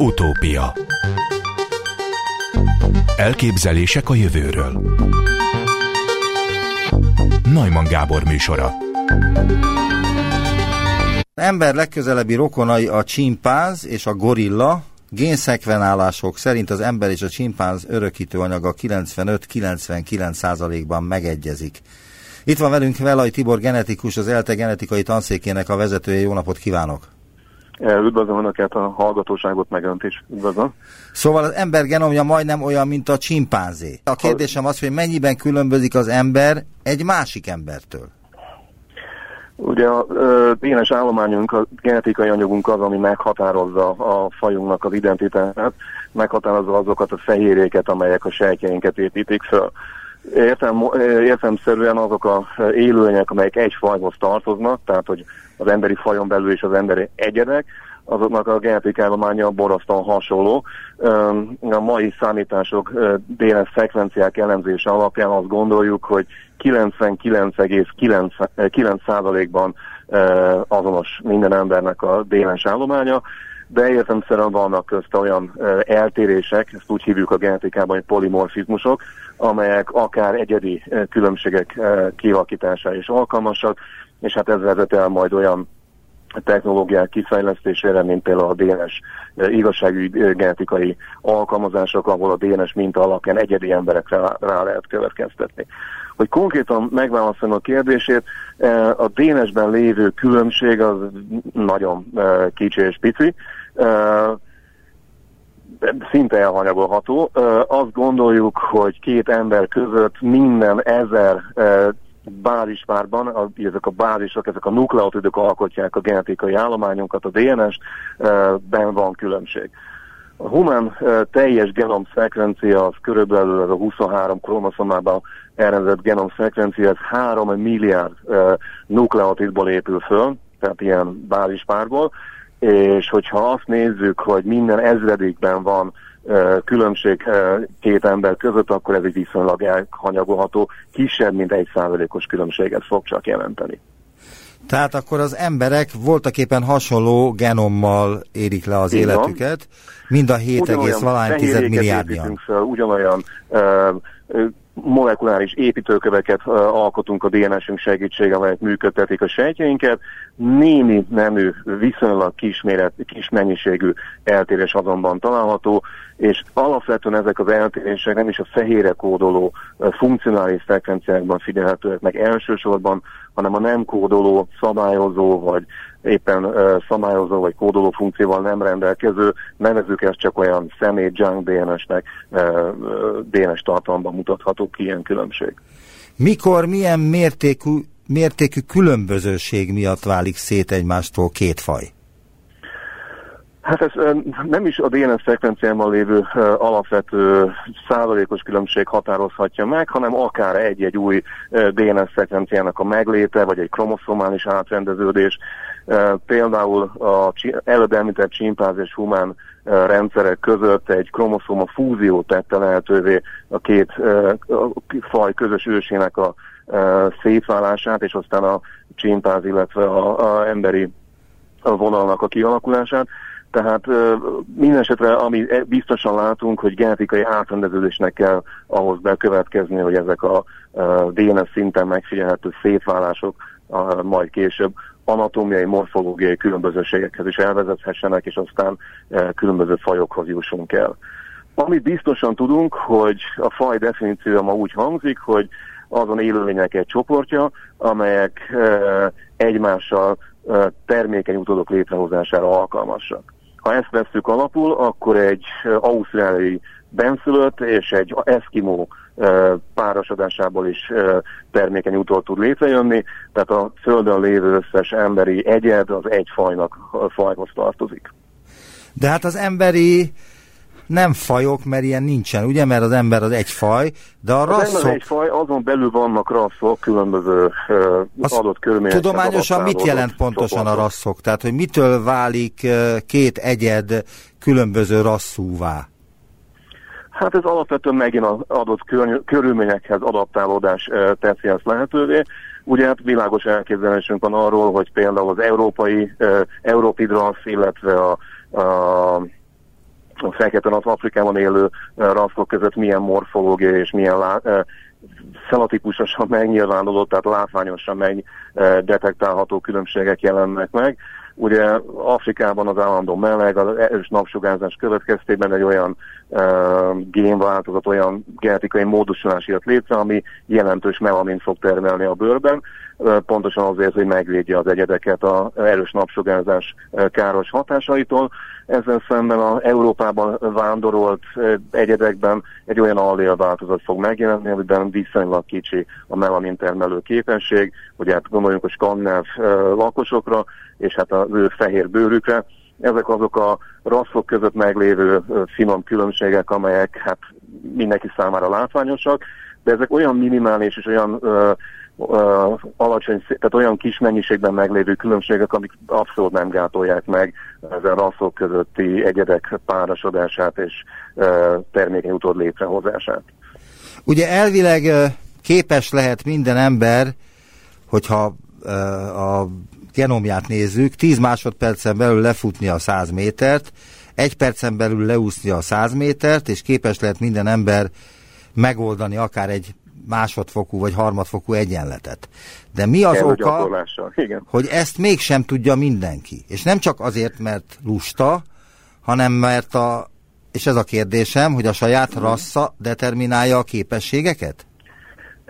Utópia Elképzelések a jövőről Najman Gábor műsora Ember legközelebbi rokonai a csimpánz és a gorilla, Génszekvenálások szerint az ember és a csimpánz örökítőanyaga 95-99%-ban megegyezik. Itt van velünk Velaj Tibor genetikus, az ELTE genetikai tanszékének a vezetője. Jó napot kívánok! Üdvözlöm Önöket, a hallgatóságot meg Önt is. Üdvözlöm. Szóval az ember genomja majdnem olyan, mint a csimpánzé. A kérdésem az, hogy mennyiben különbözik az ember egy másik embertől? Ugye a DNS állományunk, a genetikai anyagunk az, ami meghatározza a fajunknak az identitását, meghatározza azokat a fehérjéket, amelyek a sejtjeinket építik föl. Értem, értemszerűen azok a élőlények, amelyek egy fajhoz tartoznak, tehát hogy az emberi fajon belül is az emberi egyedek, azoknak a genetikállománya borzasztóan hasonló. A mai számítások DNS szekvenciák elemzése alapján azt gondoljuk, hogy 99,9%-ban azonos minden embernek a DNS állománya, de értemszerűen vannak közt olyan eltérések, ezt úgy hívjuk a genetikában, hogy polimorfizmusok, amelyek akár egyedi különbségek kialakítására is alkalmasak, és hát ez vezet el majd olyan technológiák kifejlesztésére, mint például a DNS igazságügyi genetikai alkalmazások, ahol a DNS minta alapján egyedi emberekre rá lehet következtetni. Hogy konkrétan megválaszolom a kérdését, a DNS-ben lévő különbség az nagyon kicsi és pici, szinte elhanyagolható. Azt gondoljuk, hogy két ember között minden ezer bázispárban, ezek a bázisok, ezek a nukleotidok alkotják a genetikai állományunkat, a DNS-ben van különbség. A human teljes genom szekvencia az körülbelül ez a 23 kromoszomában elrendezett genom szekvencia, ez 3 milliárd nukleotidból épül föl, tehát ilyen bázispárból, és hogyha azt nézzük, hogy minden ezredikben van különbség két ember között, akkor ez egy viszonylag elhanyagolható, kisebb, mint egy százalékos különbséget fog csak jelenteni. Tehát akkor az emberek voltaképpen hasonló genommal érik le az Így életüket, mind a 7,1 milliárdian. Ugyanolyan uh, molekuláris építőköveket alkotunk a DNS-ünk segítsége, amelyek működtetik a sejtjeinket. Némi nemű, viszonylag kisméret, kis mennyiségű eltérés azonban található, és alapvetően ezek az eltérések nem is a fehére kódoló funkcionális frekvenciákban figyelhetőek meg elsősorban, hanem a nem kódoló, szabályozó vagy éppen uh, szabályozó vagy kódoló funkcióval nem rendelkező, nevezük ezt csak olyan személy junk DNS-nek, uh, DNS tartalomban mutatható ki ilyen különbség. Mikor, milyen mértékű, mértékű különbözőség miatt válik szét egymástól két faj? Hát ez nem is a DNS szekvenciában lévő alapvető százalékos különbség határozhatja meg, hanem akár egy-egy új DNS szekvenciának a megléte, vagy egy kromoszomális átrendeződés. Például a előbb említett csimpáz és humán rendszerek között egy kromoszoma fúzió tette lehetővé a két faj közös ősének a szétválását, és aztán a csimpáz, illetve a, a emberi vonalnak a kialakulását. Tehát minden esetre, ami e, biztosan látunk, hogy genetikai átrendeződésnek kell ahhoz bekövetkezni, hogy ezek a DNS szinten megfigyelhető szétválások majd később anatómiai, morfológiai különbözőségekhez is elvezethessenek, és aztán különböző fajokhoz jussunk el. Amit biztosan tudunk, hogy a faj definíciója ma úgy hangzik, hogy azon élőlények egy csoportja, amelyek egymással termékeny utódok létrehozására alkalmasak. Ha ezt veszük alapul, akkor egy ausztráliai benszülött és egy eszkimó párosodásából is termékeny utól tud létrejönni, tehát a Földön lévő összes emberi egyed az egy fajnak fajhoz tartozik. De hát az emberi nem fajok, mert ilyen nincsen, ugye? Mert az ember az egy faj, de a rasszok... Az egy faj, azon belül vannak rasszok, különböző uh, adott körülmények. Tudományosan mit jelent pontosan csoportok. a rasszok? Tehát, hogy mitől válik két egyed különböző rasszúvá? Hát ez alapvetően megint az adott körülményekhez adaptálódás teszi ezt lehetővé. Ugye hát világos elképzelésünk van arról, hogy például az európai uh, Europidrasz, illetve a, a a fekete az Afrikában élő rasszok között milyen morfológia és milyen lá, szelatípusosan megnyilvánuló, tehát látványosan megdetektálható különbségek jelennek meg. Ugye Afrikában az állandó meleg, az erős napsugárzás következtében egy olyan génváltozat, olyan genetikai módosulás jött létre, ami jelentős melamint fog termelni a bőrben, pontosan azért, hogy megvédje az egyedeket az erős napsugárzás káros hatásaitól. Ezzel szemben a Európában vándorolt egyedekben egy olyan allélváltozat fog megjelenni, amiben viszonylag kicsi a melamin termelő képesség, ugye hát gondoljunk a skandináv lakosokra, és hát az ő fehér bőrükre. Ezek azok a rasszok között meglévő finom különbségek, amelyek hát mindenki számára látványosak, de ezek olyan minimális és olyan ö, ö, alacsony, tehát olyan kis mennyiségben meglévő különbségek, amik abszolút nem gátolják meg ezen rasszok közötti egyedek párosodását és ö, utód létrehozását. Ugye elvileg képes lehet minden ember, hogyha a genomját nézzük, 10 másodpercen belül lefutni a 100 métert, egy percen belül leúszni a 100 métert, és képes lehet minden ember megoldani akár egy másodfokú vagy harmadfokú egyenletet. De mi az oka, Igen. hogy ezt mégsem tudja mindenki? És nem csak azért, mert lusta, hanem mert a, és ez a kérdésem, hogy a saját rassza determinálja a képességeket?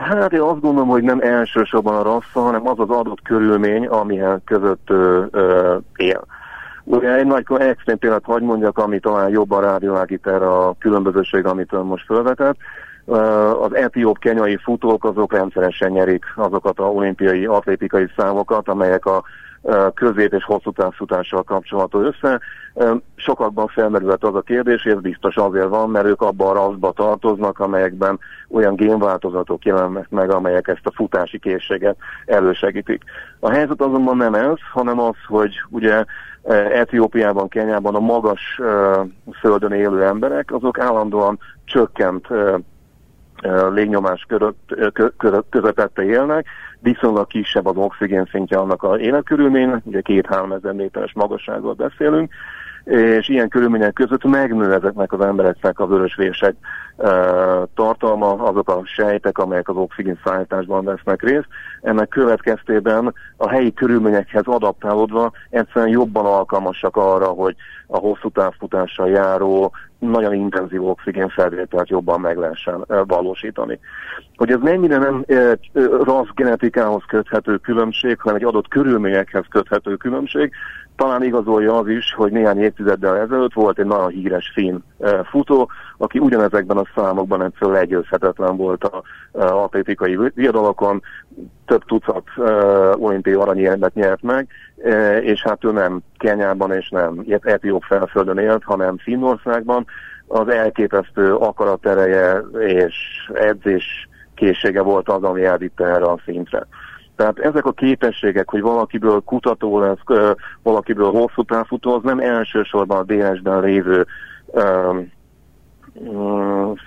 Hát én azt gondolom, hogy nem elsősorban a rassza, hanem az az adott körülmény, amilyen között ö, ö, él. Ugye egy nagy extrém példát hagy mondjak, ami talán jobban rávilágít erre a különbözőség, amit ön most felvetett. Az etióp kenyai futók azok rendszeresen nyerik azokat a olimpiai atlétikai számokat, amelyek a közép- és hosszú távfutással kapcsolatú össze. Sokakban felmerült az a kérdés, és biztos azért van, mert ők abban a raszba tartoznak, amelyekben olyan génváltozatok jelennek meg, amelyek ezt a futási készséget elősegítik. A helyzet azonban nem ez, hanem az, hogy ugye Etiópiában, Kenyában a magas földön élő emberek, azok állandóan csökkent légnyomás közepette élnek, viszonylag kisebb az oxigén szintje annak a életkörülménynek, ugye két-három ezer méteres magasságról beszélünk, és ilyen körülmények között megnő ezeknek az embereknek a vörösvések e, tartalma, azok a sejtek, amelyek az oxigén szállításban vesznek részt. Ennek következtében a helyi körülményekhez adaptálódva egyszerűen jobban alkalmasak arra, hogy a hosszú távfutással járó, nagyon intenzív oxigénfelvételt jobban meg lehessen valósítani. Hogy ez mennyire nem e, rassz genetikához köthető különbség, hanem egy adott körülményekhez köthető különbség, talán igazolja az is, hogy néhány évtizeddel ezelőtt volt egy nagyon híres finn futó, aki ugyanezekben a számokban egyszerűen legyőzhetetlen volt a, a atlétikai viadalokon, több tucat uh, olimpiai aranyérmet nyert meg, uh, és hát ő nem Kenyában és nem Etióp felföldön élt, hanem Finnországban. Az elképesztő akaratereje és edzés készsége volt az, ami elvitte erre a szintre. Tehát ezek a képességek, hogy valakiből kutató lesz, valakiből hosszú távfutó, az nem elsősorban a DNS-ben lévő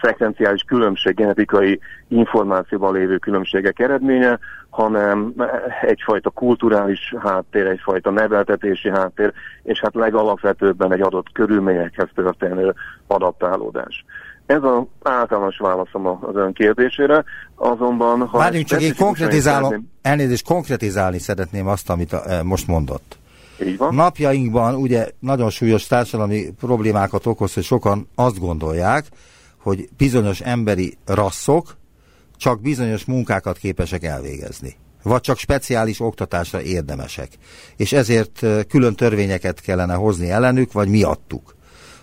szekvenciális különbség, genetikai információban lévő különbségek eredménye, hanem egyfajta kulturális háttér, egyfajta neveltetési háttér, és hát legalapvetőbben egy adott körülményekhez történő adaptálódás. Ez az általános válaszom az ön kérdésére, azonban... Ha Várjunk csak, én konkretizálom, szeretném... elnézést, konkretizálni szeretném azt, amit a, most mondott. Így van. Napjainkban ugye nagyon súlyos társadalmi problémákat okoz, hogy sokan azt gondolják, hogy bizonyos emberi rasszok csak bizonyos munkákat képesek elvégezni vagy csak speciális oktatásra érdemesek. És ezért külön törvényeket kellene hozni ellenük, vagy miattuk.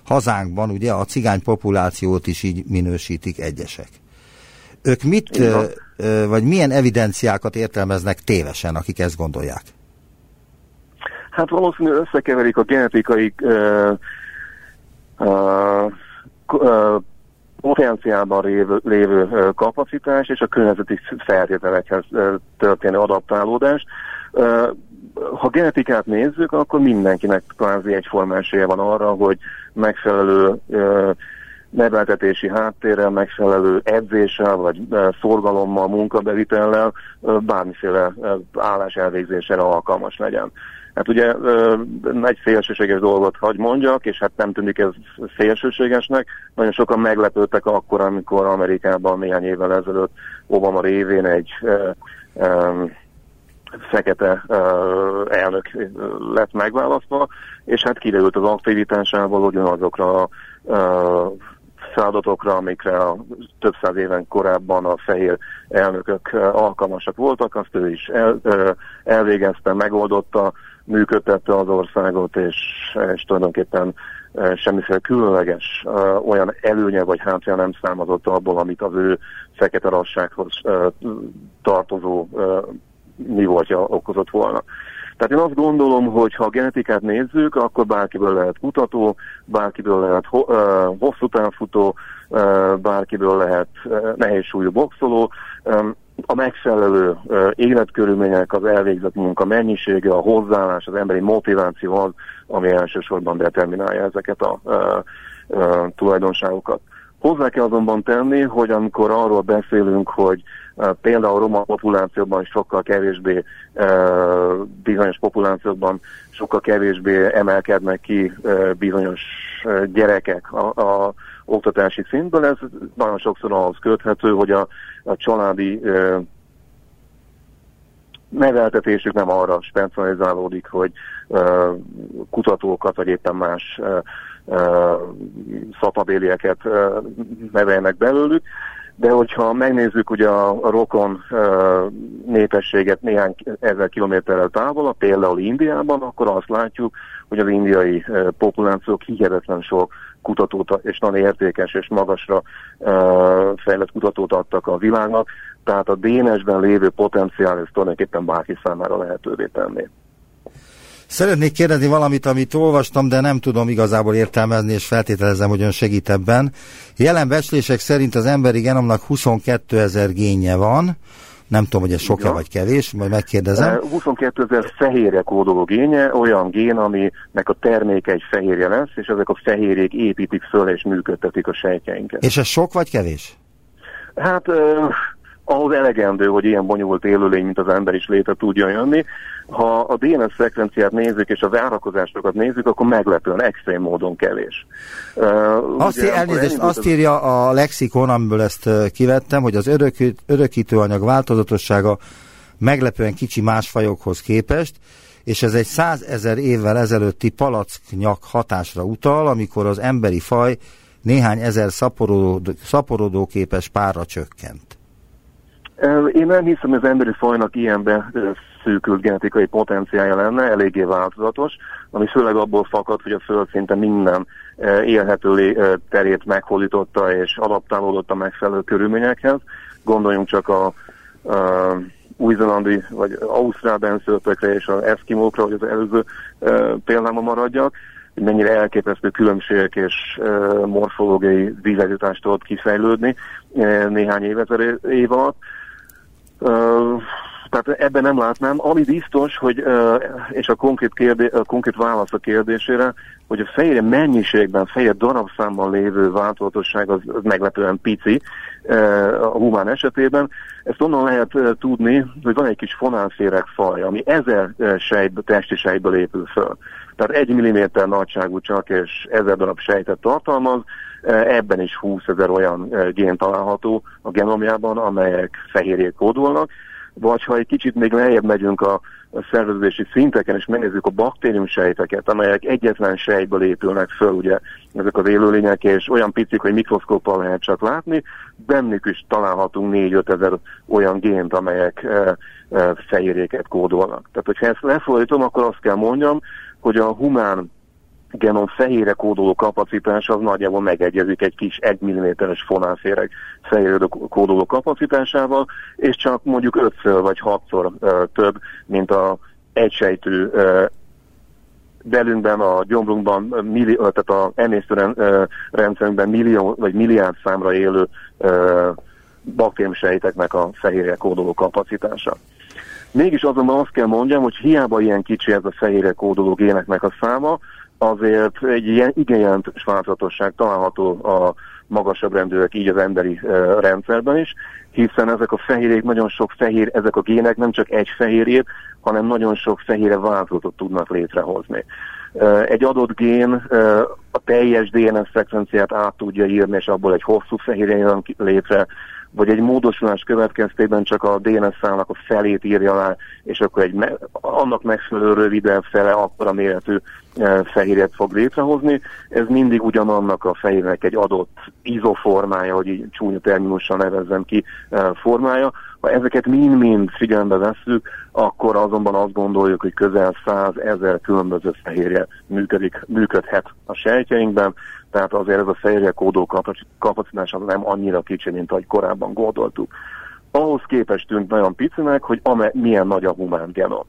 Hazánkban ugye a cigány populációt is így minősítik egyesek. Ők mit, vagy milyen evidenciákat értelmeznek tévesen, akik ezt gondolják? Hát valószínűleg összekeverik a genetikai uh, potenciálban lévő, lévő kapacitás és a környezeti feltételekhez történő adaptálódás. Ha genetikát nézzük, akkor mindenkinek kvázi egyforma esélye van arra, hogy megfelelő neveltetési háttérrel, megfelelő edzéssel, vagy szorgalommal, munkabevitellel bármiféle állás elvégzésére alkalmas legyen. Hát ugye egy szélsőséges dolgot hagy mondjak, és hát nem tűnik ez szélsőségesnek. Nagyon sokan meglepődtek akkor, amikor Amerikában néhány évvel ezelőtt Obama révén egy fekete uh, elnök lett megválasztva, és hát kiderült az aktivitásával ugyanazokra a feladatokra, amikre a több száz éven korábban a fehér elnökök alkalmasak voltak, azt ő is el, elvégezte, megoldotta, működtette az országot, és, és tulajdonképpen semmiféle különleges olyan előnye vagy hátja nem számozott abból, amit az ő fekete rassághoz tartozó mi voltja okozott volna. Tehát én azt gondolom, hogy ha a genetikát nézzük, akkor bárkiből lehet kutató, bárkiből lehet ho, hosszú távfutó, bárkiből lehet nehéz boxoló. A megfelelő életkörülmények, az elvégzett munka mennyisége, a hozzáállás, az emberi motiváció az, ami elsősorban determinálja ezeket a tulajdonságokat. Hozzá kell azonban tenni, hogy amikor arról beszélünk, hogy Például a roma populációban sokkal kevésbé, bizonyos populációkban sokkal kevésbé emelkednek ki bizonyos gyerekek a, a oktatási szintből. Ez nagyon sokszor ahhoz köthető, hogy a, a családi neveltetésük nem arra specializálódik, hogy uh, kutatókat, vagy éppen más uh, uh, szapabélieket uh, nevelnek belőlük, de hogyha megnézzük ugye a, rokon népességet néhány ezer kilométerrel távol, például Indiában, akkor azt látjuk, hogy az indiai uh, populációk hihetetlen sok kutatót és nagyon értékes és magasra fejlett kutatót adtak a világnak, tehát a DNS-ben lévő potenciál ez tulajdonképpen bárki számára lehetővé tenni. Szeretnék kérdezni valamit, amit olvastam, de nem tudom igazából értelmezni, és feltételezem, hogy ön segít ebben. Jelen becslések szerint az emberi genomnak 22 ezer génje van, nem tudom, hogy ez sok-e ja. vagy kevés, majd megkérdezem. 22 ezer fehérje kódoló génje, olyan gén, aminek a terméke egy fehérje lesz, és ezek a fehérjék építik föl és működtetik a sejtjeinket. És ez sok vagy kevés? Hát uh, ahhoz elegendő, hogy ilyen bonyolult élőlény, mint az ember is létre tudjon jönni. Ha a DNS szekvenciát nézzük és a várakozásokat nézzük, akkor meglepően extrém módon kevés. Uh, azt, ugye, elnézést, azt írja a lexikon, amiből ezt kivettem, hogy az örökít, örökítőanyag változatossága meglepően kicsi más fajokhoz képest, és ez egy százezer évvel ezelőtti palacknyak hatásra utal, amikor az emberi faj néhány ezer szaporodó, szaporodóképes párra csökkent. Én nem hiszem, hogy az emberi fajnak ilyenbe szűkült genetikai potenciája lenne, eléggé változatos, ami főleg abból fakad, hogy a Föld szinte minden élhető terét meghódította és adaptálódott a megfelelő körülményekhez. Gondoljunk csak a, a új-zélandi vagy ausztrál benszülöttekre és az eszkimókra, hogy az előző e, példáma maradjak, hogy mennyire elképesztő különbségek és morfológiai vízegyütást tudott kifejlődni e, néhány évezer év alatt tehát ebben nem látnám. Ami biztos, hogy, és a konkrét, kérdé, a konkrét válasz a kérdésére, hogy a fehérje mennyiségben, fehér darabszámban lévő változatosság az, az meglepően pici a humán esetében. Ezt onnan lehet tudni, hogy van egy kis fonálféreg faj, ami ezer sejt, testi sejtből épül föl. Tehát egy milliméter nagyságú csak, és ezer darab sejtet tartalmaz, Ebben is 20 ezer olyan gén található a genomjában, amelyek fehérjét kódolnak, vagy ha egy kicsit még lejjebb megyünk a, a szerveződési szinteken, és megnézzük a baktérium sejteket, amelyek egyetlen sejtből épülnek föl, ugye ezek az élőlények, és olyan picik, hogy mikroszkóppal lehet csak látni, bennük is találhatunk 4-5 ezer olyan gént, amelyek e, e, fehérjéket kódolnak. Tehát, hogyha ezt lefordítom, akkor azt kell mondjam, hogy a humán genom fehére kódoló kapacitás az nagyjából megegyezik egy kis 1 mm-es fonálféreg fehére kódoló kapacitásával, és csak mondjuk 5 vagy 6-szor uh, több, mint a egysejtő uh, belünkben, a gyomrunkban, milli, tehát a emésztőrendszerünkben millió vagy milliárd számra élő baktériumsejteknek a fehérje kódoló kapacitása. Mégis azonban azt kell mondjam, hogy hiába ilyen kicsi ez a fehérje kódoló géneknek a száma, azért egy ilyen igen jelentős változatosság található a magasabb rendőrök így az emberi uh, rendszerben is, hiszen ezek a fehérjék, nagyon sok fehér, ezek a gének nem csak egy fehérjét, hanem nagyon sok fehére változatot tudnak létrehozni. Uh, egy adott gén uh, a teljes DNS szekvenciát át tudja írni, és abból egy hosszú fehérje jön létre, vagy egy módosulás következtében csak a DNS számnak a felét írja le, és akkor egy me- annak megfelelő rövidebb fele akkora méretű e, fehérjet fog létrehozni. Ez mindig ugyanannak a fehérnek egy adott izoformája, hogy így csúnya terminussal nevezzem ki e, formája. Ha ezeket mind-mind figyelembe vesszük, akkor azonban azt gondoljuk, hogy közel 100 ezer különböző fehérje működik, működhet a sejtjeinkben, tehát azért ez a fehérje kódó kapacitás az nem annyira kicsi, mint ahogy korábban gondoltuk. Ahhoz képest tűnt nagyon picinek, hogy ame, milyen nagy a humán genom.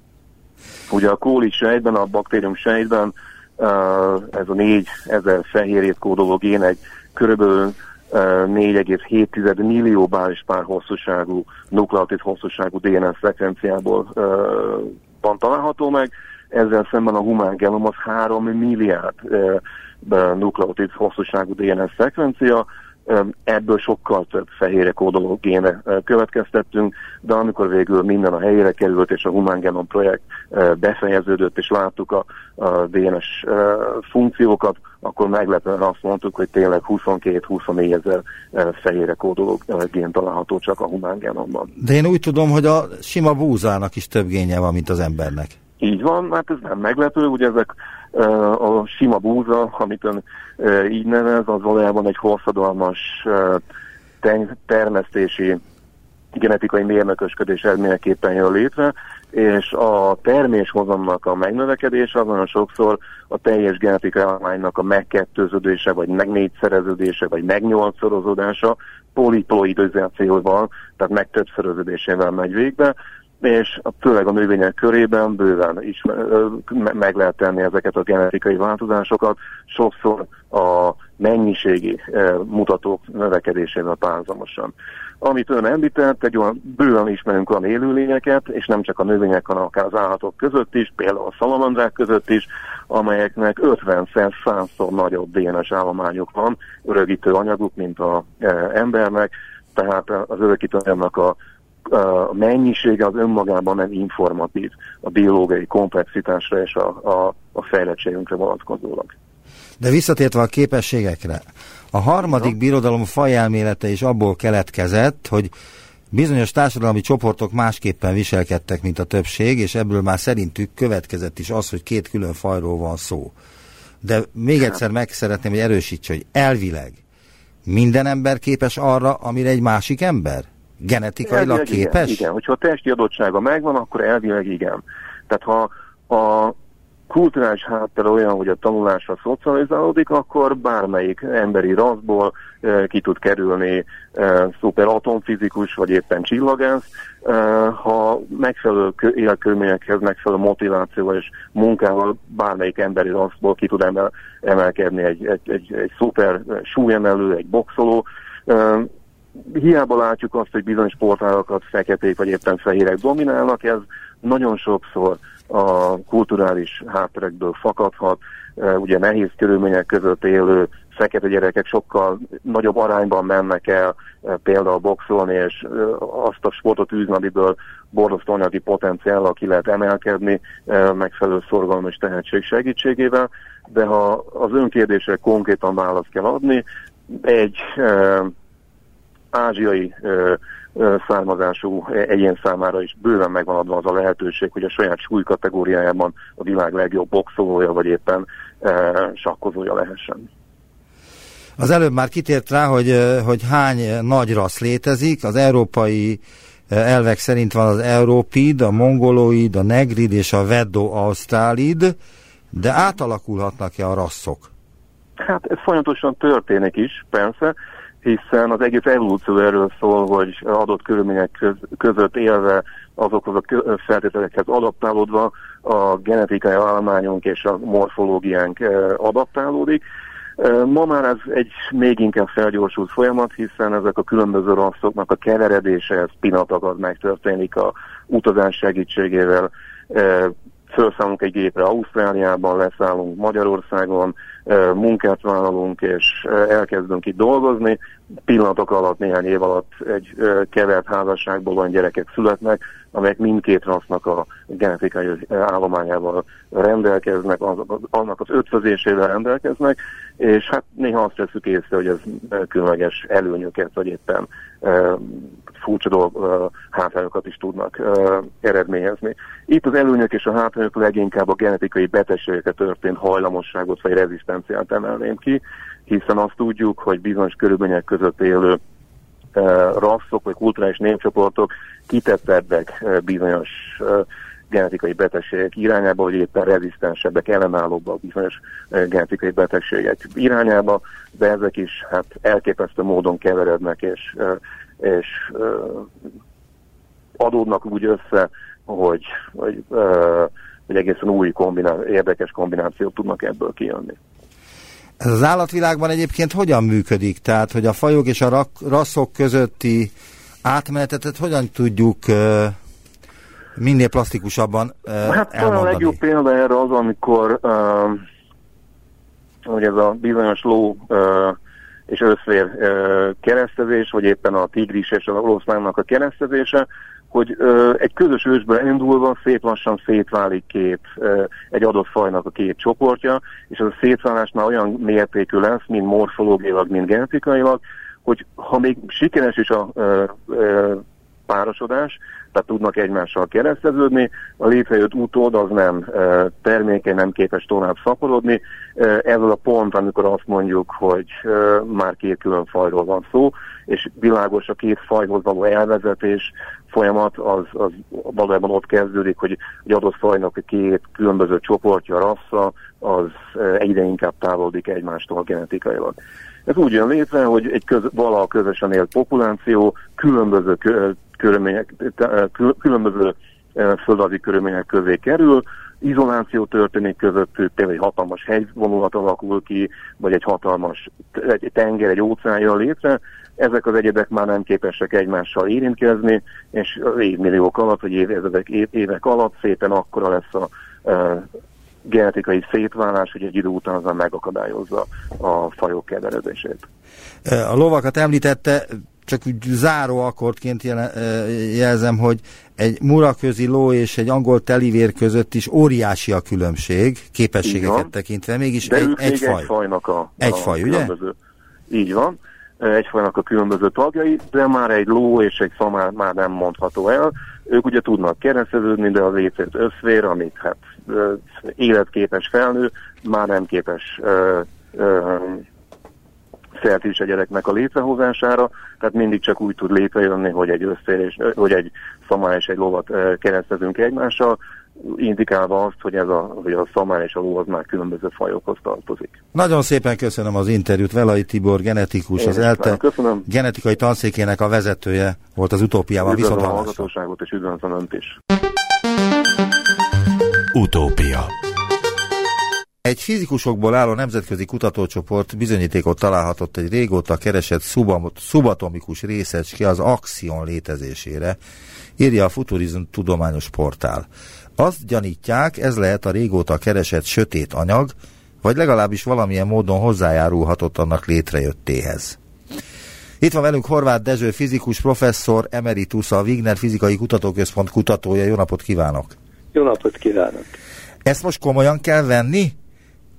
Ugye a kóli sejtben, a baktérium sejtben ez a 4000 fehérjét kódoló gén egy körülbelül 4,7 millió bálispár hosszúságú, nukleotid hosszúságú DNS szekvenciából van található meg, ezzel szemben a humán genom az 3 milliárd nukleotid hosszúságú DNS szekvencia, ebből sokkal több fehére kódoló géne következtettünk, de amikor végül minden a helyére került, és a Human Genome projekt befejeződött, és láttuk a, a DNS funkciókat, akkor meglepően azt mondtuk, hogy tényleg 22-24 ezer fehére kódoló gén található csak a Human Genomban. De én úgy tudom, hogy a sima búzának is több génje van, mint az embernek. Így van, hát ez nem meglepő, ugye ezek a sima búza, amit ön így nevez, az valójában egy hosszadalmas termesztési genetikai mérnökösködés eredményeképpen jön létre, és a terméshozamnak a megnövekedése az nagyon sokszor a teljes genetikai állománynak a megkettőződése, vagy megnégyszereződése, vagy megnyolcszorozódása poliploidizációval, tehát megtöbbszöröződésével megy végbe, és főleg a növények körében bőven is meg lehet tenni ezeket a genetikai változásokat, sokszor a mennyiségi mutatók növekedésével párhuzamosan. Amit ön említett, egy olyan bőven ismerünk olyan élőlényeket, és nem csak a növények, hanem akár az állatok között is, például a szalamandrák között is, amelyeknek 50-szer, 100-szor nagyobb DNS állományuk van, örökítő anyaguk, mint az embernek, tehát az örökítő anyagnak a a mennyisége az önmagában nem informatív a biológiai komplexitásra és a, a, a fejlettségünkre vonatkozólag. De visszatértve a képességekre, a harmadik birodalom fajelmélete is abból keletkezett, hogy bizonyos társadalmi csoportok másképpen viselkedtek, mint a többség, és ebből már szerintük következett is az, hogy két külön fajról van szó. De még egyszer meg szeretném, hogy erősítse, hogy elvileg minden ember képes arra, amire egy másik ember? Genetikailag elvileg képes? Igen, igen, hogyha a testi adottsága megvan, akkor elvileg igen. Tehát ha a kulturális háttere olyan, hogy a tanulásra szocializálódik, akkor bármelyik emberi raszból e, ki tud kerülni e, szuper atomfizikus, vagy éppen csillagász, e, ha megfelelő életkörülményekhez, megfelelő motivációval és munkával bármelyik emberi raszból ki tud emel, emelkedni egy, egy, egy, egy szuper súlyemelő, egy boxoló, hiába látjuk azt, hogy bizonyos sportágakat feketék vagy éppen fehérek dominálnak, ez nagyon sokszor a kulturális hátterekből fakadhat, ugye nehéz körülmények között élő fekete gyerekek sokkal nagyobb arányban mennek el például boxolni, és azt a sportot űzni, amiből borzasztó anyagi potenciállal ki lehet emelkedni megfelelő szorgalom és tehetség segítségével, de ha az önkérdésre konkrétan választ kell adni, egy ázsiai ö, ö, származású egyén számára is bőven megvan adva az a lehetőség, hogy a saját súly kategóriájában a világ legjobb boxolója, vagy éppen ö, sakkozója lehessen. Az előbb már kitért rá, hogy, hogy hány nagy rasz létezik. Az európai elvek szerint van az Európid, a Mongoloid, a Negrid és a Veddo Australid, de átalakulhatnak-e a rasszok? Hát ez folyamatosan történik is, persze hiszen az egész evolúció erről szól, hogy adott körülmények között élve azokhoz a feltételekhez adaptálódva a genetikai állományunk és a morfológiánk adaptálódik. Ma már ez egy még inkább felgyorsult folyamat, hiszen ezek a különböző rasszoknak a keveredése, ez pillanatokat megtörténik a utazás segítségével, felszállunk egy gépre Ausztráliában, leszállunk Magyarországon, munkát vállalunk, és elkezdünk itt dolgozni. Pillanatok alatt, néhány év alatt egy kevert házasságból olyan gyerekek születnek, amelyek mindkét rassznak a genetikai állományával rendelkeznek, annak az ötvözésével rendelkeznek, és hát néha azt veszük észre, hogy ez különleges előnyöket, vagy éppen furcsa dolg, hátrányokat is tudnak eredményezni. Itt az előnyök és a hátrányok leginkább a genetikai betegségeket történt hajlamosságot vagy rezisztenciát emelném ki, hiszen azt tudjuk, hogy bizonyos körülmények között élő rasszok vagy kulturális népcsoportok kitettebbek bizonyos genetikai betegségek irányába, vagy éppen rezisztensebbek, ellenállóbbak bizonyos genetikai betegségek irányába, de ezek is hát elképesztő módon keverednek, és és adódnak úgy össze, hogy, hogy, hogy egészen új kombinál, érdekes kombinációt tudnak ebből kijönni. Ez az állatvilágban egyébként hogyan működik? Tehát, hogy a fajok és a rasszok közötti átmenetet hogyan tudjuk minél plastikusabban Hát elmondani? a legjobb példa erre az, amikor uh, hogy ez a bizonyos ló uh, és összvér keresztezés, vagy éppen a tigris és az oroszlánnak a keresztezése, hogy ö, egy közös ősből indulva szép lassan szétválik két, ö, egy adott fajnak a két csoportja, és ez a szétválás már olyan mértékű lesz, mint morfológiailag, mint genetikailag, hogy ha még sikeres is a ö, ö, párosodás, tehát tudnak egymással kereszteződni, a létrejött utód az nem e, termékeny, nem képes tovább szaporodni. E, ez a pont, amikor azt mondjuk, hogy e, már két külön fajról van szó, és világos a két fajhoz való elvezetés folyamat, az, az valójában ott kezdődik, hogy egy adott fajnak a két különböző csoportja, rassza, az egyre inkább távolodik egymástól genetikailag. Ez úgy jön létre, hogy egy köz, valaha közösen élt populáció különböző körülmények, különböző földrajzi körülmények közé kerül, izoláció történik közöttük, például egy hatalmas hegyvonulat alakul ki, vagy egy hatalmas egy tenger, egy óceán jön létre, ezek az egyedek már nem képesek egymással érintkezni, és évmilliók alatt, vagy évezredek, évek alatt szépen akkora lesz a e, genetikai szétválás, hogy egy idő után azon megakadályozza a fajok keveredését. A lovakat említette, csak úgy záró akkordként jelzem, hogy egy muraközi ló és egy angol telivér között is óriási a különbség, képességeket tekintve, mégis De egy, egy faj. egy fajnak a, egy a faj, ugye? Így van. Egy fajnak a különböző tagjai, de már egy ló és egy szamár már nem mondható el. Ők ugye tudnak kereszteződni, de az étszert összvér, amit hát életképes felnő, már nem képes szertés a gyereknek a létrehozására, tehát mindig csak úgy tud létrejönni, hogy egy összérés, hogy egy szamár és egy lovat keresztezünk egymással, indikálva azt, hogy, ez a, hogy a szamár és a ló az már különböző fajokhoz tartozik. Nagyon szépen köszönöm az interjút. Velai Tibor, genetikus, Én az ELTE köszönöm. genetikai tanszékének a vezetője volt az utópiában. Üdvözlöm a hallgatóságot és üdvözlöm Önt is. Utópia egy fizikusokból álló nemzetközi kutatócsoport bizonyítékot találhatott egy régóta keresett szubatomikus részecske az axion létezésére, írja a Futurizm tudományos portál. Azt gyanítják, ez lehet a régóta keresett sötét anyag, vagy legalábbis valamilyen módon hozzájárulhatott annak létrejöttéhez. Itt van velünk Horváth Dezső, fizikus professzor, emeritus, a Wigner Fizikai Kutatóközpont kutatója. Jó napot kívánok! Jó napot kívánok! Ezt most komolyan kell venni?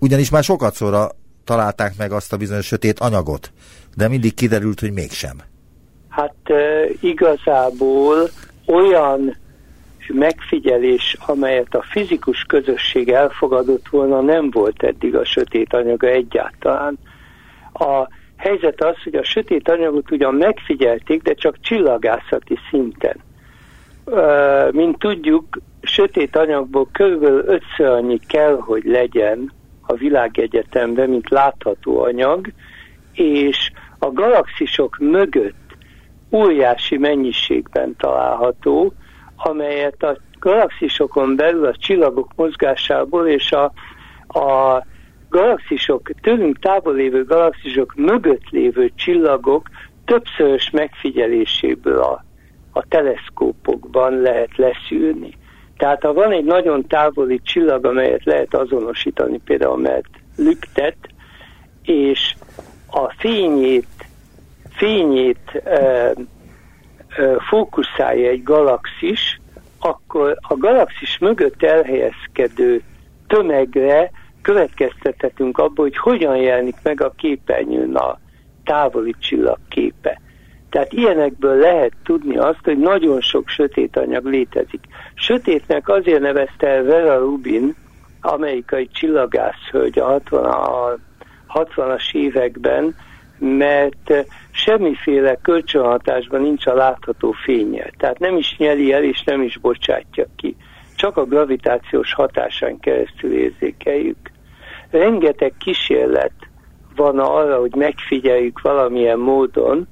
Ugyanis már sokat szóra találták meg azt a bizonyos sötét anyagot, de mindig kiderült, hogy mégsem. Hát igazából olyan megfigyelés, amelyet a fizikus közösség elfogadott volna, nem volt eddig a sötét anyaga egyáltalán. A helyzet az, hogy a sötét anyagot ugyan megfigyelték, de csak csillagászati szinten. Mint tudjuk, sötét anyagból körülbelül ötször annyi kell, hogy legyen a világegyetemben, mint látható anyag, és a galaxisok mögött óriási mennyiségben található, amelyet a galaxisokon belül a csillagok mozgásából és a, a galaxisok, tőlünk távol lévő galaxisok mögött lévő csillagok többszörös megfigyeléséből a, a teleszkópokban lehet leszűrni. Tehát ha van egy nagyon távoli csillag, amelyet lehet azonosítani, például mert lüktet, és a fényét, fényét ö, ö, fókuszálja egy galaxis, akkor a galaxis mögött elhelyezkedő tömegre következtethetünk abból, hogy hogyan jelenik meg a képernyőn a távoli csillag képe. Tehát ilyenekből lehet tudni azt, hogy nagyon sok sötét anyag létezik. Sötétnek azért nevezte el Vera Rubin, amerikai csillagászhölgy a 60, a 60-as években, mert semmiféle kölcsönhatásban nincs a látható fénye. Tehát nem is nyeli el, és nem is bocsátja ki. Csak a gravitációs hatásán keresztül érzékeljük. Rengeteg kísérlet van arra, hogy megfigyeljük valamilyen módon,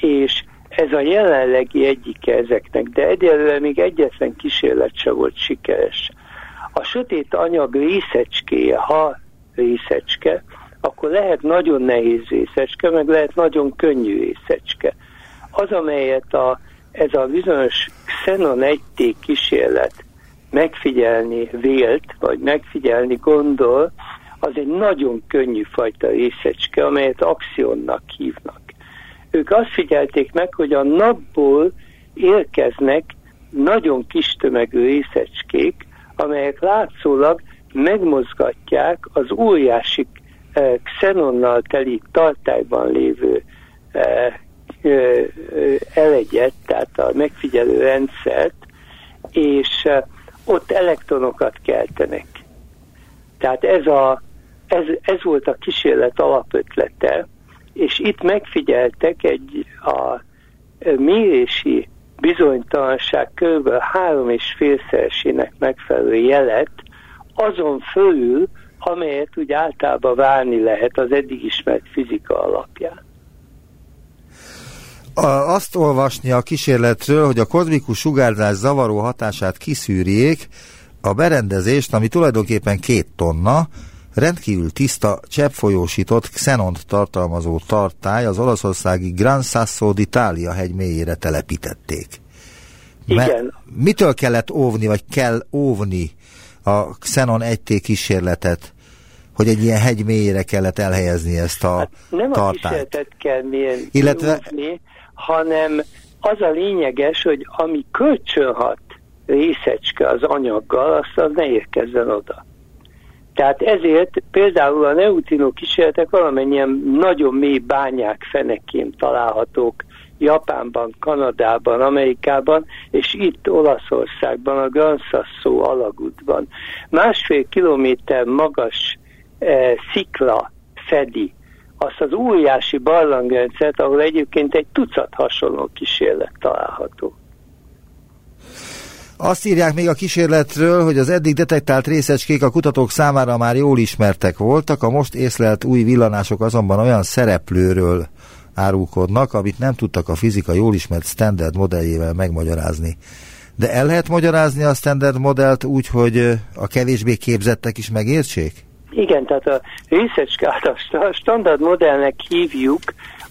és ez a jelenlegi egyike ezeknek, de egyelőre még egyetlen kísérlet se volt sikeres. A sötét anyag részecskéje, ha részecske, akkor lehet nagyon nehéz részecske, meg lehet nagyon könnyű részecske. Az, amelyet a, ez a bizonyos Xenon 1T kísérlet megfigyelni vélt, vagy megfigyelni gondol, az egy nagyon könnyű fajta részecske, amelyet axionnak hívnak. Ők azt figyelték meg, hogy a napból érkeznek nagyon kis tömegű részecskék, amelyek látszólag megmozgatják az óriási eh, xenonnal teli tartályban lévő eh, eh, elegyet, tehát a megfigyelő rendszert, és eh, ott elektronokat keltenek. Tehát ez, a, ez, ez volt a kísérlet alapötlete, és itt megfigyeltek egy a mérési bizonytalanság kb. három és félszeresének megfelelő jelet, azon fölül, amelyet úgy általában várni lehet az eddig ismert fizika alapján. Azt olvasni a kísérletről, hogy a kozmikus sugárzás zavaró hatását kiszűrjék, a berendezést, ami tulajdonképpen két tonna, rendkívül tiszta, cseppfolyósított xenont tartalmazó tartály az olaszországi Gran Sasso d'Italia hegy mélyére telepítették. Igen. mitől kellett óvni, vagy kell óvni a Xenon 1T kísérletet, hogy egy ilyen hegy mélyére kellett elhelyezni ezt a hát nem tartályt? Nem a kísérletet kell mérni, Illetve... óvni, hanem az a lényeges, hogy ami kölcsönhat részecske az anyaggal, azt az ne érkezzen oda. Tehát ezért például a neutrino kísérletek valamennyien nagyon mély bányák fenekén találhatók Japánban, Kanadában, Amerikában, és itt Olaszországban, a Gran Sasso alagútban. Másfél kilométer magas eh, szikla fedi azt az óriási barlangrendszert, ahol egyébként egy tucat hasonló kísérlet található. Azt írják még a kísérletről, hogy az eddig detektált részecskék a kutatók számára már jól ismertek voltak, a most észlelt új villanások azonban olyan szereplőről árulkodnak, amit nem tudtak a fizika jól ismert standard modelljével megmagyarázni. De el lehet magyarázni a standard modellt úgy, hogy a kevésbé képzettek is megértsék? Igen, tehát a részecskát a standard modellnek hívjuk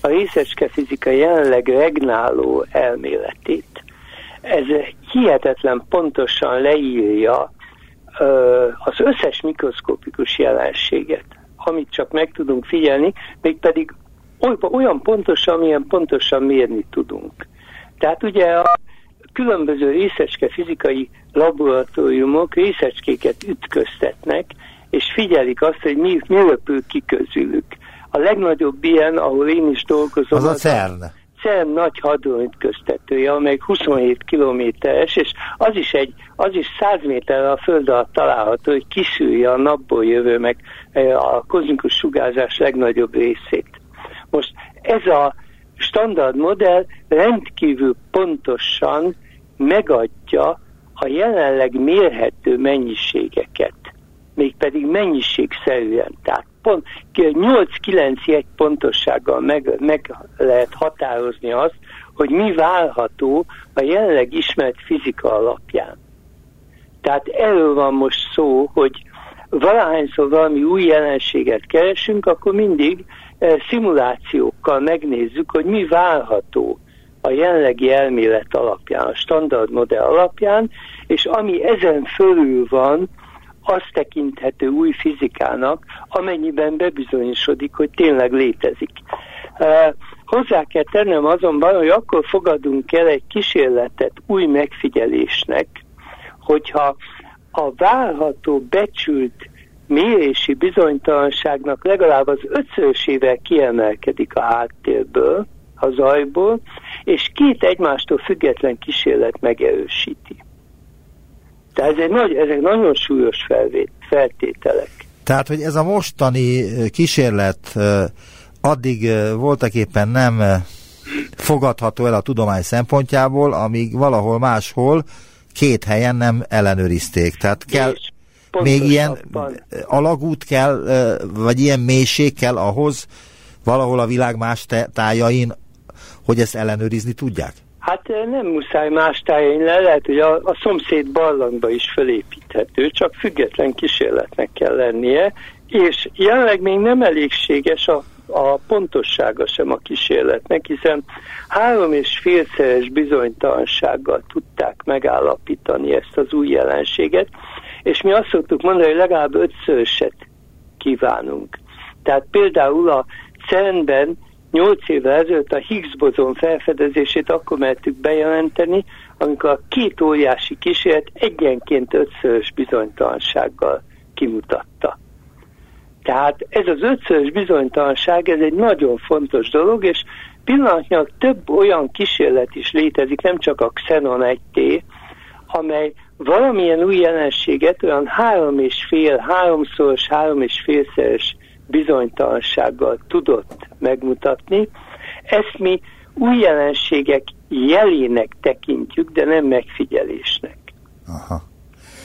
a részecske fizika jelenleg regnáló elméletét ez hihetetlen pontosan leírja az összes mikroszkopikus jelenséget, amit csak meg tudunk figyelni, mégpedig olyan pontosan, amilyen pontosan mérni tudunk. Tehát ugye a különböző részecske fizikai laboratóriumok részecskéket ütköztetnek, és figyelik azt, hogy mi, mi röpül ki közülük. A legnagyobb ilyen, ahol én is dolgozom, az, az a CERN. CERN nagy hadrontkösztetője, amely 27 kilométeres, és az is, egy, az is 100 méterre a föld alatt található, hogy kiszűrje a napból jövő meg e, a kozmikus sugárzás legnagyobb részét. Most ez a standard modell rendkívül pontosan megadja a jelenleg mérhető mennyiségeket, mégpedig mennyiségszerűen. Tehát pont 8-9 jegy pontossággal meg, meg lehet határozni azt, hogy mi válható a jelenleg ismert fizika alapján. Tehát erről van most szó, hogy valahányszor valami új jelenséget keresünk, akkor mindig e, szimulációkkal megnézzük, hogy mi válható a a jelenlegi elmélet alapján, a standard modell alapján, és ami ezen fölül van, az tekinthető új fizikának, amennyiben bebizonyosodik, hogy tényleg létezik. Hozzá kell tennem azonban, hogy akkor fogadunk el egy kísérletet új megfigyelésnek, hogyha a várható becsült mérési bizonytalanságnak legalább az ötszörösével kiemelkedik a háttérből, a zajból, és két egymástól független kísérlet megerősíti. Tehát ez egy nagy, ezek nagyon súlyos felvét, feltételek. Tehát, hogy ez a mostani kísérlet addig voltak éppen nem fogadható el a tudomány szempontjából, amíg valahol máshol két helyen nem ellenőrizték. Tehát kell, még ilyen alagút kell, vagy ilyen mélység kell ahhoz, valahol a világ más tájain, hogy ezt ellenőrizni tudják? Hát nem muszáj más tájain le, lehet, hogy a, a szomszéd barlangba is felépíthető, csak független kísérletnek kell lennie, és jelenleg még nem elégséges a, a pontossága sem a kísérletnek, hiszen három és félszeres bizonytalansággal tudták megállapítani ezt az új jelenséget, és mi azt szoktuk mondani, hogy legalább ötszöröset kívánunk. Tehát például a CERN-ben 8 évvel ezelőtt a Higgs bozon felfedezését akkor mertük bejelenteni, amikor a két óriási kísérlet egyenként ötszörös bizonytalansággal kimutatta. Tehát ez az ötszörös bizonytalanság, ez egy nagyon fontos dolog, és pillanatnyilag több olyan kísérlet is létezik, nem csak a Xenon 1T, amely valamilyen új jelenséget olyan három és fél, háromszoros, három és félszeres bizonytalansággal tudott megmutatni. Ezt mi új jelenségek jelének tekintjük, de nem megfigyelésnek. Aha.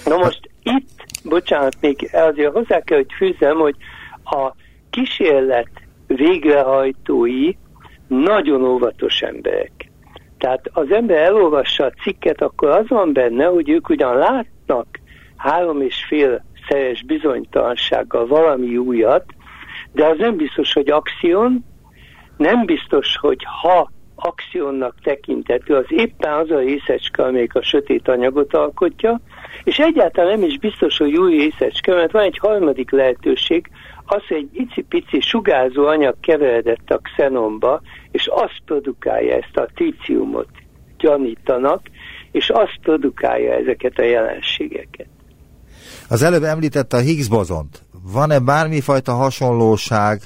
Na most itt, bocsánat, még azért hozzá kell, hogy fűzem, hogy a kísérlet végrehajtói nagyon óvatos emberek. Tehát az ember elolvassa a cikket, akkor az van benne, hogy ők ugyan látnak három és fél szeres bizonytalansággal valami újat, de az nem biztos, hogy akción, nem biztos, hogy ha akciónnak tekintető, az éppen az a részecske, amelyik a sötét anyagot alkotja, és egyáltalán nem is biztos, hogy új részecske, mert van egy harmadik lehetőség, az, hogy egy icipici sugárzó anyag keveredett a xenomba, és azt produkálja ezt a tríciumot, gyanítanak, és azt produkálja ezeket a jelenségeket. Az előbb említette a Higgs bozont. Van-e bármifajta hasonlóság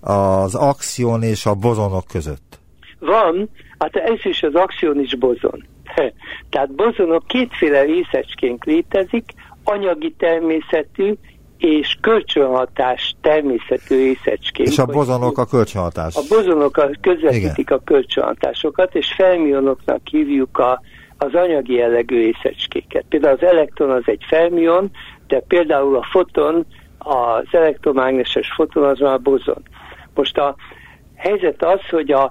az axion és a bozonok között? Van, hát ez is az axion is bozon. Tehát bozonok kétféle részecskénk létezik, anyagi természetű és kölcsönhatás természetű részecskék. És a bozonok a kölcsönhatás. A bozonok a közvetítik Igen. a kölcsönhatásokat, és felmionoknak hívjuk a, az anyagi jellegű részecskéket. Például az elektron az egy felmion, de például a foton, az elektromágneses foton az már bozon. Most a helyzet az, hogy a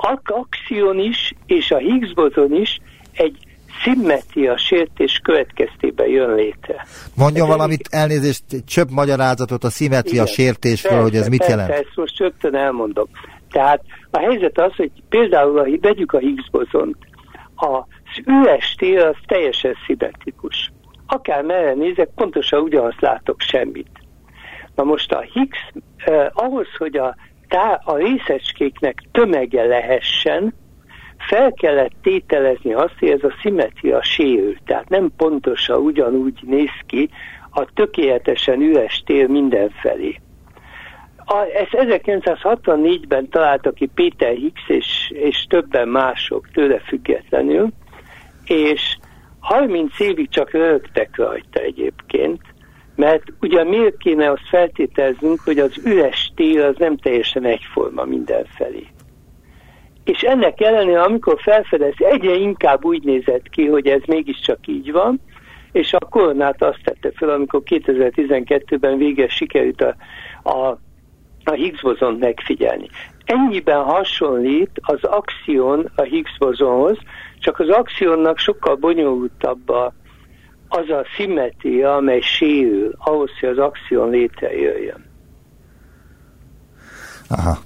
az axion is és a Higgs bozon is egy szimmetria sértés következtében jön létre. Mondja ez valamit, egy... elnézést, csöbb magyarázatot a szimmetria Igen, sértésről, hogy ez mit persze, jelent? Ezt most rögtön elmondom. Tehát a helyzet az, hogy például, ha vegyük a Higgs bozont, az üres tér az teljesen szimmetrikus. Akár merre nézek, pontosan ugyanazt látok semmit. Na most a Higgs eh, ahhoz, hogy a, tá, a részecskéknek tömege lehessen, fel kellett tételezni azt, hogy ez a szimetria sérül, tehát nem pontosan ugyanúgy néz ki a tökéletesen üres tér mindenfelé. A, ezt 1964-ben találta ki Péter Higgs és, és többen mások tőle függetlenül, és 30 évig csak rögtek rajta egyébként, mert ugye miért kéne azt feltételeznünk, hogy az üres tér az nem teljesen egyforma mindenfelé és ennek ellenére, amikor felfedez, egyre inkább úgy nézett ki, hogy ez mégiscsak így van, és a koronát azt tette fel, amikor 2012-ben végre sikerült a, a, a Higgs bozont megfigyelni. Ennyiben hasonlít az axion a Higgs bozonhoz, csak az axionnak sokkal bonyolultabb a, az a szimmetria, amely sérül ahhoz, hogy az axion létrejöjjön. Aha.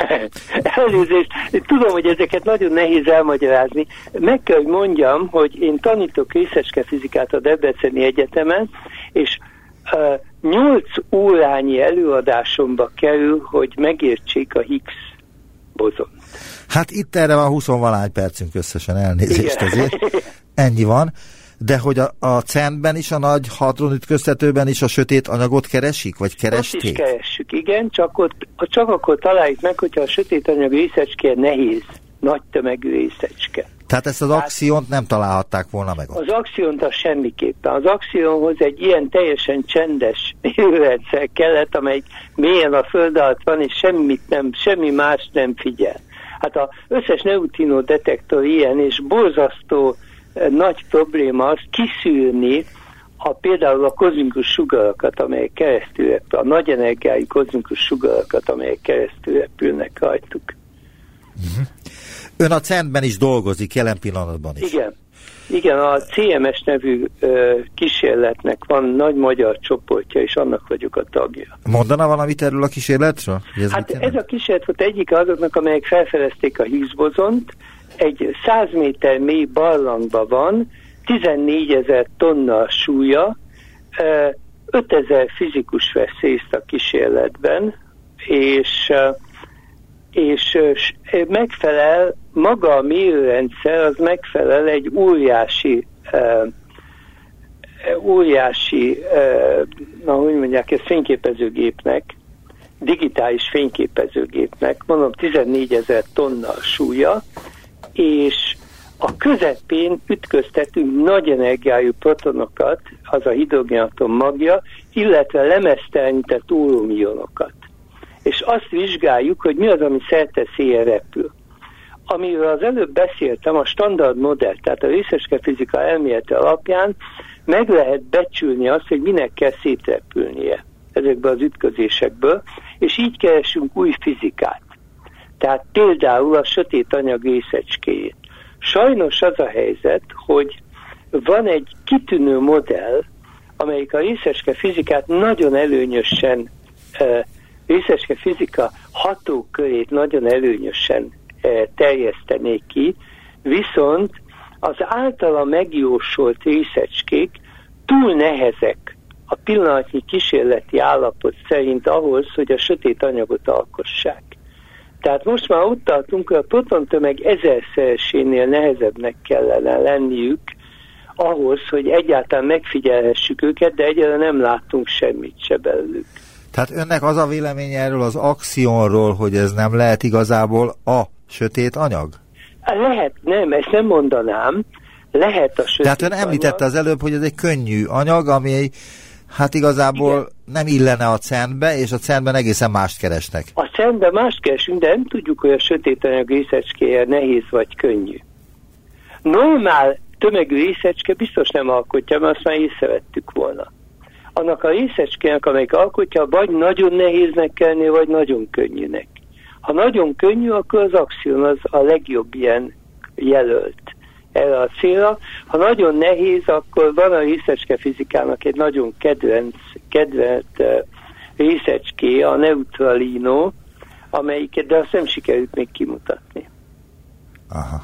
Elnézést, tudom, hogy ezeket nagyon nehéz elmagyarázni. Meg kell, hogy mondjam, hogy én tanítok részecske fizikát a Debreceni Egyetemen, és uh, 8 órányi előadásomba kerül, hogy megértsék a Higgs bozon. Hát itt erre van 20 valány percünk összesen elnézést Igen. ezért. Ennyi van. De hogy a, a CERN-ben is, a nagy hadronütköztetőben is a sötét anyagot keresik, vagy keresték? Azt is keressük, igen, csak, ott, csak akkor találjuk meg, hogyha a sötét anyag részecske nehéz, nagy tömegű részecske. Tehát ezt az hát, axiont nem találhatták volna meg ott? Az axiont az semmiképpen. Az axionhoz egy ilyen teljesen csendes rendszer kellett, amely mélyen a föld alatt van, és semmit nem, semmi más nem figyel. Hát az összes neutrino detektor ilyen, és borzasztó nagy probléma az kiszűrni a, például a kozmikus sugarakat, amelyek keresztül repül, a nagy energiái kozmikus sugarakat, amelyek keresztül repülnek rajtuk. Uh-huh. Ön a CERN-ben is dolgozik jelen pillanatban is. Igen. Igen, a CMS nevű ö, kísérletnek van nagy magyar csoportja, és annak vagyok a tagja. Mondana valamit erről a kísérletről? Ez hát ez a kísérlet volt egyik azoknak, amelyek felfedezték a Higgs bozont, egy 100 méter mély barlangban van, 14 ezer tonna súlya, 5000 fizikus vesz részt a kísérletben, és, és megfelel, maga a mérőrendszer az megfelel egy óriási óriási, na hogy mondják, ez fényképezőgépnek, digitális fényképezőgépnek, mondom 14 ezer tonna súlya, és a közepén ütköztetünk nagy energiájú protonokat, az a hidrogénatom magja, illetve lemeztelenített óromionokat. És azt vizsgáljuk, hogy mi az, ami szél repül. Amiről az előbb beszéltem, a standard modell, tehát a részeske fizika elmélete alapján meg lehet becsülni azt, hogy minek kell szétrepülnie ezekből az ütközésekből, és így keresünk új fizikát. Tehát például a sötét anyag részecskéjét. Sajnos az a helyzet, hogy van egy kitűnő modell, amelyik a részecske fizikát nagyon előnyösen, részecske fizika hatókörét nagyon előnyösen terjesztené ki, viszont az általa megjósolt részecskék túl nehezek a pillanatnyi kísérleti állapot szerint ahhoz, hogy a sötét anyagot alkossák. Tehát most már ott tartunk, hogy a protontömeg ezerszeresénél nehezebbnek kellene lenniük ahhoz, hogy egyáltalán megfigyelhessük őket, de egyáltalán nem láttunk semmit se belőlük. Tehát önnek az a véleménye erről az axionról, hogy ez nem lehet igazából a sötét anyag? Lehet, nem, ezt nem mondanám. Lehet a sötét Tehát ön említette anyag. az előbb, hogy ez egy könnyű anyag, ami hát igazából Igen. nem illene a cernbe, és a cernben egészen mást keresnek. A cernben mást keresünk, de nem tudjuk, hogy a sötét anyag részecskéje nehéz vagy könnyű. Normál tömegű részecske biztos nem alkotja, mert azt már észrevettük volna. Annak a részecskének, amelyik alkotja, vagy nagyon nehéznek kellene, vagy nagyon könnyűnek. Ha nagyon könnyű, akkor az axion az a legjobb ilyen jelölt erre a célra. Ha nagyon nehéz, akkor van a részecske fizikának egy nagyon kedvenc, kedvelt uh, részecské, a neutralino, amelyiket, de azt nem sikerült még kimutatni. Aha.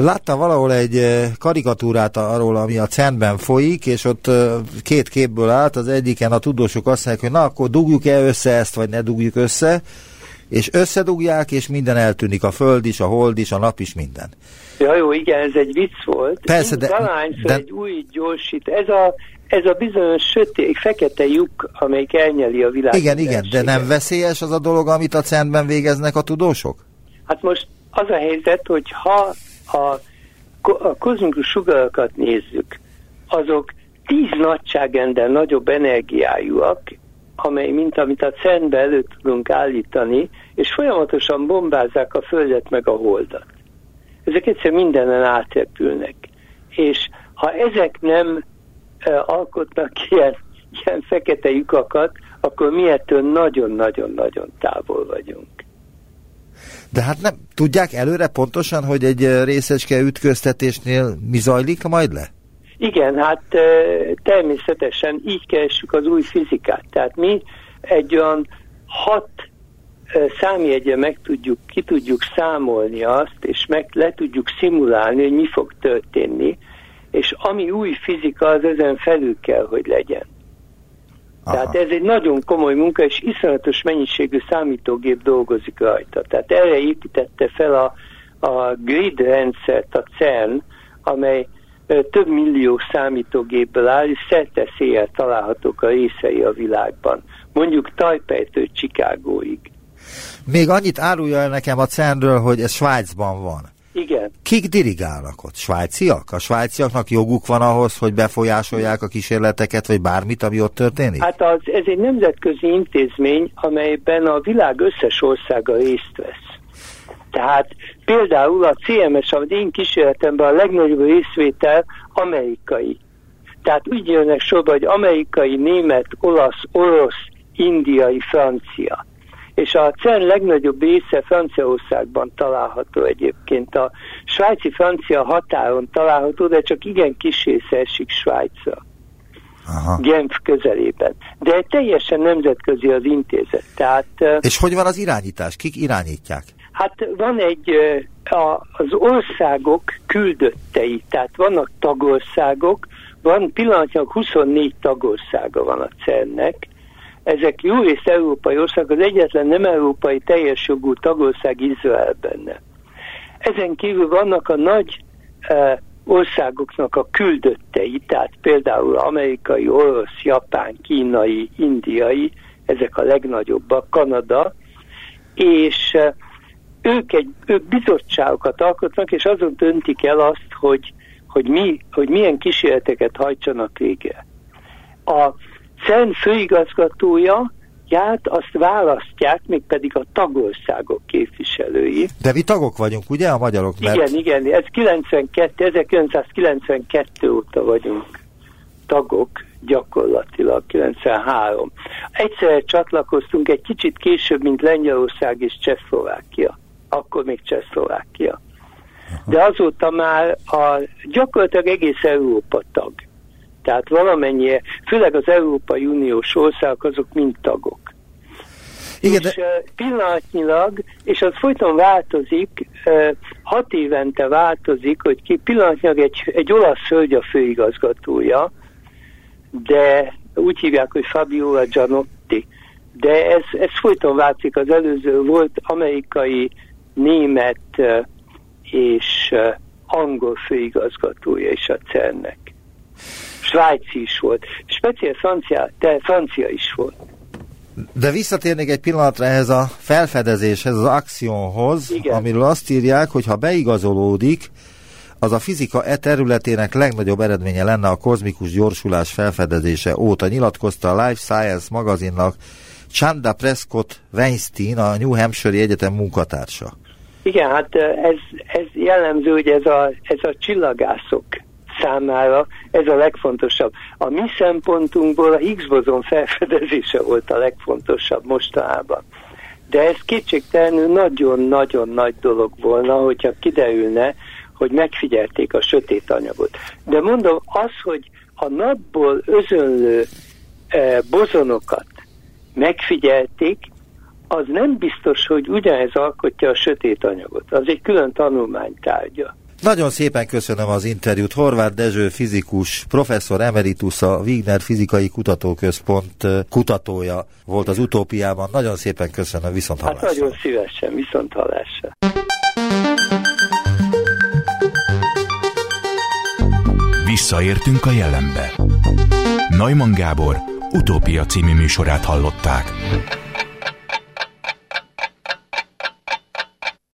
Láttam valahol egy karikatúrát arról, ami a CERN-ben folyik, és ott két képből állt, az egyiken a tudósok azt mondják, hogy na, akkor dugjuk-e össze ezt, vagy ne dugjuk össze, és összedugják, és minden eltűnik, a föld is, a hold is, a nap is, minden. Ja, jó, igen, ez egy vicc volt. Persze, de... de... egy új gyorsít. Ez a, ez a bizonyos sötét, fekete lyuk, amelyik elnyeli a világ. Igen, igen, de nem veszélyes az a dolog, amit a centben végeznek a tudósok? Hát most az a helyzet, hogy ha a, a kozmikus sugarakat nézzük, azok tíz nagyságrendel nagyobb energiájúak, amely, mint amit a cern elő tudunk állítani, és folyamatosan bombázzák a Földet meg a Holdat. Ezek egyszer mindenen átrepülnek. És ha ezek nem e, alkotnak ilyen, ilyen fekete lyukakat, akkor mi ettől nagyon-nagyon-nagyon távol vagyunk. De hát nem tudják előre pontosan, hogy egy részecske ütköztetésnél mi zajlik majd le? Igen, hát természetesen így keresjük az új fizikát. Tehát mi egy olyan 6 számjegye meg tudjuk, ki tudjuk számolni azt, és meg le tudjuk szimulálni, hogy mi fog történni, és ami új fizika, az ezen felül kell, hogy legyen. Aha. Tehát ez egy nagyon komoly munka, és iszonyatos mennyiségű számítógép dolgozik rajta. Tehát erre építette fel a, a grid rendszert, a CERN, amely több millió számítógépből áll, és szerte széjjel találhatók a részei a világban. Mondjuk Tajpejtől Csikágóig. Még annyit árulja el nekem a CERN-ről, hogy ez Svájcban van. Igen. Kik dirigálnak ott? Svájciak? A svájciaknak joguk van ahhoz, hogy befolyásolják a kísérleteket, vagy bármit, ami ott történik? Hát az, ez egy nemzetközi intézmény, amelyben a világ összes országa részt vesz. Tehát például a CMS, amit én kísérletemben a legnagyobb részvétel amerikai. Tehát úgy jönnek sorba, hogy amerikai, német, olasz, orosz, indiai, francia. És a CERN legnagyobb része Franciaországban található egyébként. A svájci-francia határon található, de csak igen kis része esik Svájcra. Aha. Genf közelében. De teljesen nemzetközi az intézet. Tehát, És hogy van az irányítás? Kik irányítják? Hát van egy, az országok küldöttei, tehát vannak tagországok, van pillanatnyilag 24 tagországa van a CERN-nek, ezek jó részt európai országok, az egyetlen nem európai teljes jogú tagország Izrael benne. Ezen kívül vannak a nagy e, országoknak a küldöttei, tehát például amerikai, orosz, japán, kínai, indiai, ezek a legnagyobbak, Kanada, és e, ők, egy, ők bizottságokat alkotnak, és azon döntik el azt, hogy, hogy, mi, hogy milyen kísérleteket hajtsanak végre. A CERN főigazgatója ját azt választják, mégpedig a tagországok képviselői. De mi tagok vagyunk, ugye, a magyarok? Mert... Igen, igen, ez 92, 1992 óta vagyunk tagok, gyakorlatilag 93. Egyszerre csatlakoztunk egy kicsit később, mint Lengyelország és Csehszlovákia akkor még Csehszlovákia. De azóta már a, gyakorlatilag egész Európa tag. Tehát valamennyi, főleg az Európai Uniós országok, azok mind tagok. Igen, és de... pillanatnyilag, és az folyton változik, hat évente változik, hogy ki pillanatnyilag egy, egy olasz hölgy a főigazgatója, de úgy hívják, hogy Fabiola Gianotti. De ez, ez folyton változik, az előző volt amerikai német és angol főigazgatója is a CERN-nek. Svájci is volt. Speciál francia, de francia is volt. De visszatérnék egy pillanatra ehhez a felfedezéshez, az akcióhoz, Igen. amiről azt írják, hogy ha beigazolódik, az a fizika e területének legnagyobb eredménye lenne a kozmikus gyorsulás felfedezése óta, nyilatkozta a Life Science magazinnak Chanda Prescott Weinstein, a New Hampshire Egyetem munkatársa. Igen, hát ez, ez jellemző, hogy ez a, ez a csillagászok számára ez a legfontosabb. A mi szempontunkból a Higgs bozon felfedezése volt a legfontosabb mostanában. De ez kétségtelenül nagyon-nagyon nagy dolog volna, hogyha kiderülne, hogy megfigyelték a sötét anyagot. De mondom, az, hogy a napból özönlő eh, bozonokat megfigyelték, az nem biztos, hogy ugyanez alkotja a sötét anyagot. Az egy külön tanulmánytárgya. Nagyon szépen köszönöm az interjút. Horváth Dezső fizikus, professzor emeritus, a Wigner Fizikai Kutatóközpont kutatója volt az utópiában. Nagyon szépen köszönöm, viszont hallásra. Hát nagyon szívesen, viszont hallásra. Visszaértünk a jelenbe. Neumann Gábor utópia című műsorát hallották.